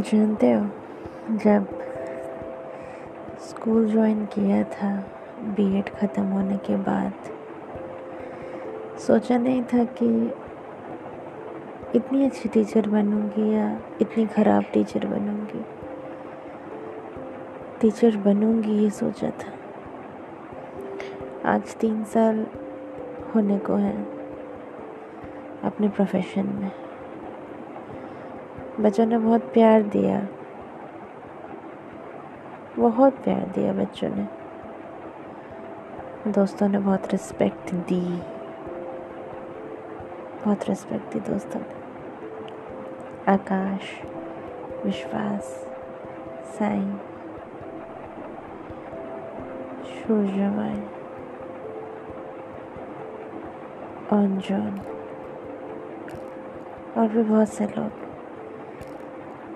जानते हो, जब स्कूल ज्वाइन किया था बीएड ख़त्म होने के बाद, सोचा नहीं था कि इतनी अच्छी टीचर बनूँगी या इतनी ख़राब टीचर बनूँगी। टीचर बनूँगी ये सोचा था। आज तीन साल होने को है अपने प्रोफेशन में। बच्चों ने बहुत प्यार दिया। बहुत प्यार दिया बच्चों ने। दोस्तों ने बहुत रिस्पेक्ट दी। बहुत रिस्पेक्ट दी दोस्तों ने। आकाश, विश्वास, साई, सूर्यमय और जॉन और भी बहुत से लोग।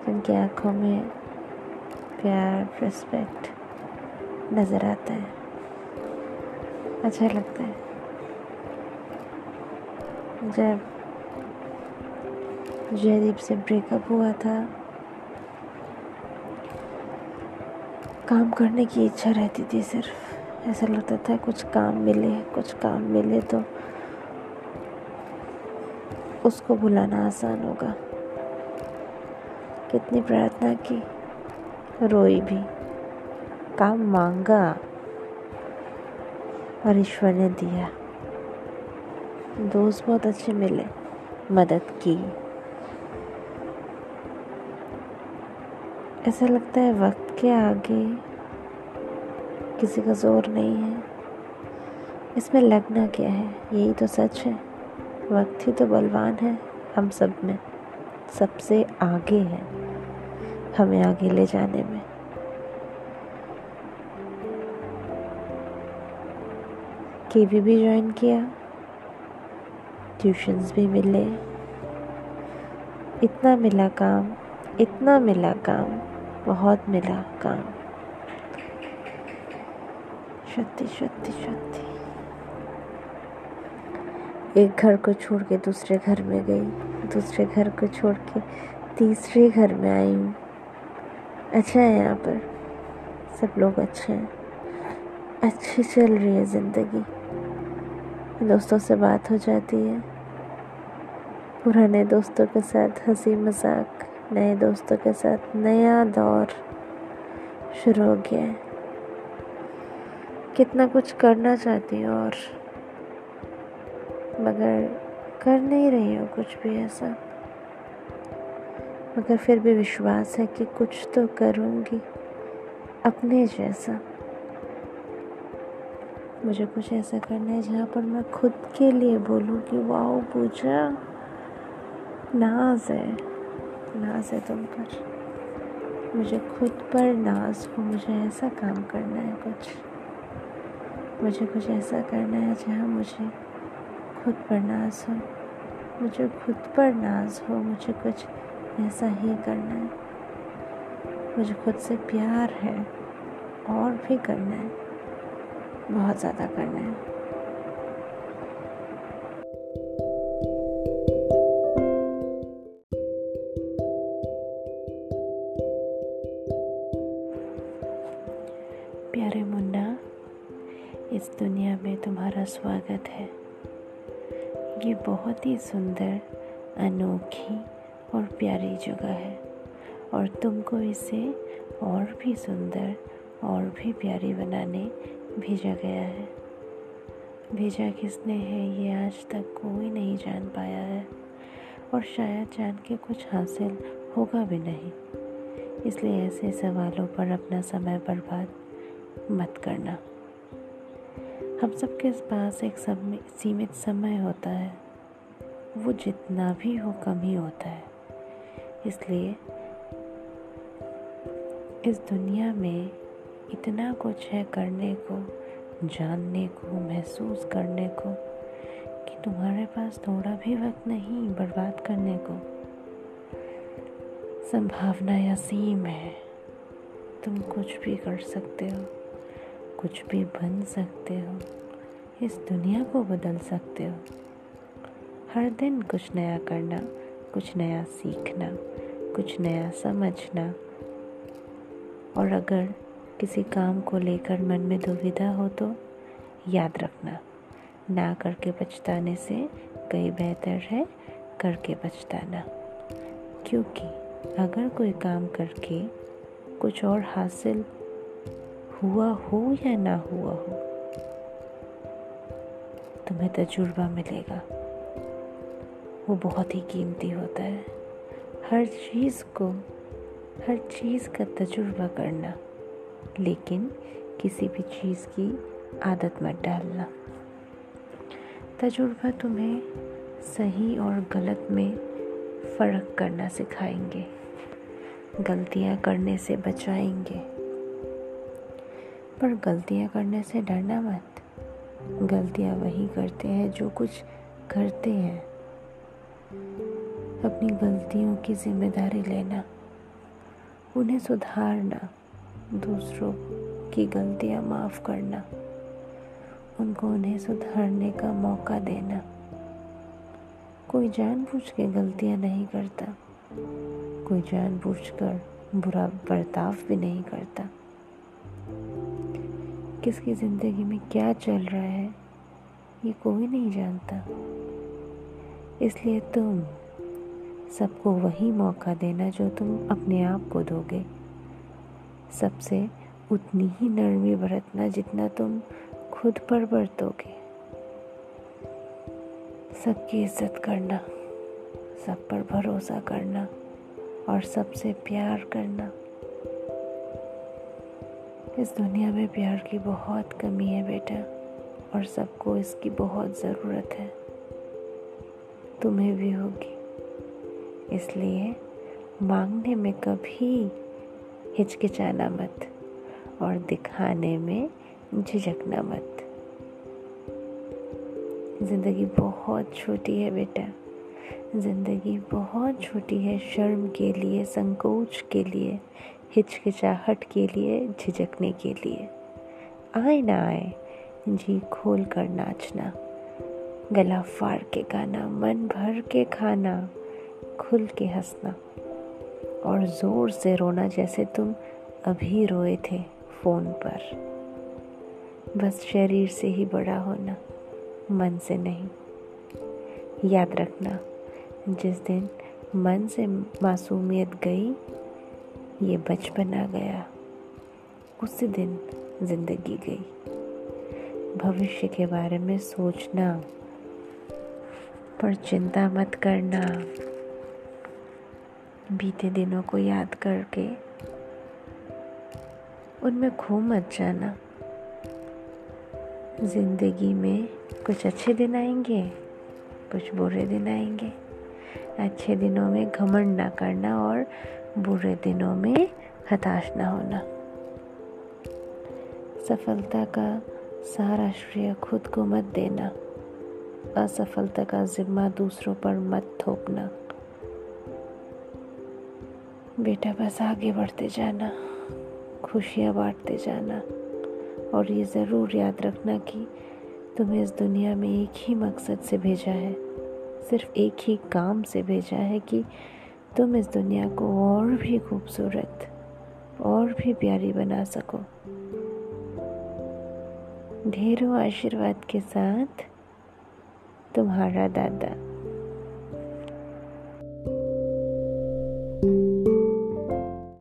जिनकी आँखों में प्यार रिस्पेक्ट नज़र आता है। अच्छा लगता है। जब जयदीप से ब्रेकअप हुआ था, काम करने की इच्छा रहती थी सिर्फ़। ऐसा लगता था कुछ काम मिले, कुछ काम मिले तो उसको बुलाना आसान होगा। कितनी प्रार्थना की। रोई भी। काम मांगा। और ईश्वर ने दिया। दोस्त बहुत अच्छे मिले। मदद की। ऐसा लगता है वक्त के आगे किसी का ज़ोर नहीं है। इसमें लगना क्या है? यही तो सच है। वक्त ही तो बलवान है। हम सब में सबसे आगे है। हमें आगे ले जाने में। के वी भी ज्वाइन किया। ट्यूशन्स भी मिले। इतना मिला काम, इतना मिला काम, बहुत मिला काम। सत्य सत्य सत्य एक घर को छोड़ के दूसरे घर में गई, दूसरे घर को छोड़ के तीसरे घर में आई हूँ। अच्छा है यहाँ पर। सब लोग अच्छे हैं। अच्छी चल रही है ज़िंदगी। दोस्तों से बात हो जाती है। पुराने दोस्तों के साथ हँसी मज़ाक, नए दोस्तों के साथ नया दौर शुरू हो गया है। कितना कुछ करना चाहती हूँ और मगर कर नहीं रही हूँ कुछ भी ऐसा। मगर फिर भी विश्वास है कि कुछ तो करूँगी, अपने जैसा। मुझे कुछ ऐसा करना है जहाँ पर मैं खुद के लिए बोलूँ कि वाह पूजा, नाज है नाज है तुम पर। मुझे खुद पर नाज हो, मुझे ऐसा काम करना है कुछ। मुझे कुछ ऐसा करना है जहाँ मुझे खुद पर नाज हो, मुझे खुद पर नाज हो, मुझे कुछ ऐसा ही करना है। मुझे खुद से प्यार है और भी करना है। बहुत ज़्यादा करना है। प्यारे मुन्ना, इस दुनिया में तुम्हारा स्वागत है। ये बहुत ही सुंदर, अनोखी और प्यारी जगह है। और तुमको इसे और भी सुंदर और भी प्यारी बनाने भेजा गया है। भेजा किसने है, ये आज तक कोई नहीं जान पाया है। और शायद जान के कुछ हासिल होगा भी नहीं। इसलिए ऐसे सवालों पर अपना समय बर्बाद मत करना। हम सबके पास एक सीमित समय होता है। वो जितना भी हो कम ही होता है। इसलिए इस दुनिया में इतना कुछ है करने को, जानने को, महसूस करने को, कि तुम्हारे पास थोड़ा भी वक्त नहीं बर्बाद करने को। संभावना असीम है। तुम कुछ भी कर सकते हो, कुछ भी बन सकते हो, इस दुनिया को बदल सकते हो। हर दिन कुछ नया करना कुछ नया सीखना, कुछ नया समझना। और अगर किसी काम को लेकर मन में दुविधा हो तो याद रखना। ना करके पछताने से कई बेहतर है करके पछताना। क्योंकि अगर कोई काम करके कुछ और हासिल हुआ हो या ना हुआ हो, तुम्हें तजुर्बा मिलेगा। वो बहुत ही कीमती होता है। हर चीज़ को, हर चीज़ का तजुर्बा करना, लेकिन किसी भी चीज़ की आदत मत डालना। तजुर्बा तुम्हें सही और गलत में फ़र्क करना सिखाएँगे, गलतियाँ करने से बचाएँगे। पर गलतियाँ करने से डरना मत। गलतियाँ वही करते हैं जो कुछ करते हैं। अपनी गलतियों की ज़िम्मेदारी लेना, उन्हें सुधारना, दूसरों की गलतियाँ माफ़ करना, उनको उन्हें सुधारने का मौका देना। कोई जानबूझ के गलतियाँ नहीं करता, कोई जानबूझकर बुरा बर्ताव भी नहीं करता। किसकी ज़िंदगी में क्या चल रहा है, ये कोई नहीं जानता। इसलिए तुम सबको वही मौका देना जो तुम अपने आप को दोगे। सबसे उतनी ही नरमी बरतना जितना तुम खुद पर बरतोगे। सबकी इज़्ज़त करना, सब पर भरोसा करना और सबसे प्यार करना। इस दुनिया में प्यार की बहुत कमी है बेटा, और सबको इसकी बहुत ज़रूरत है। तुम्हें भी होगी। इसलिए मांगने में कभी हिचकिचाना मत और दिखाने में झिझकना मत। ज़िंदगी बहुत छोटी है बेटा। ज़िंदगी बहुत छोटी है शर्म के लिए, संकोच के लिए, हिचकिचाहट के लिए, झिझकने के लिए। आए ना आए, जी खोल कर नाचना, गला फाड़ के गाना, मन भर के खाना। खुल के हंसना और ज़ोर से रोना जैसे तुम अभी रोए थे फ़ोन पर। बस शरीर से ही बड़ा होना, मन से नहीं। याद रखना, जिस दिन मन से मासूमियत गई, ये बचपन आ गया। उसी दिन ज़िंदगी गई। भविष्य के बारे में सोचना, पर चिंता मत करना। बीते दिनों को याद करके उनमें खो मत जाना। ज़िंदगी में कुछ अच्छे दिन आएँगे, कुछ बुरे दिन आएँगे। अच्छे दिनों में घमंड ना करना और बुरे दिनों में हताश ना होना। सफलता का सारा श्रेय खुद को मत देना। असफलता का जिम्मा दूसरों पर मत थोपना। बेटा, बस आगे बढ़ते जाना, खुशियाँ बांटते जाना। और ये ज़रूर याद रखना कि तुम्हें इस दुनिया में एक ही मकसद से भेजा है, सिर्फ़ एक ही काम से भेजा है कि तुम इस दुनिया को और भी खूबसूरत और भी प्यारी बना सको। ढेरों आशीर्वाद के साथ, तुम्हारा दादा।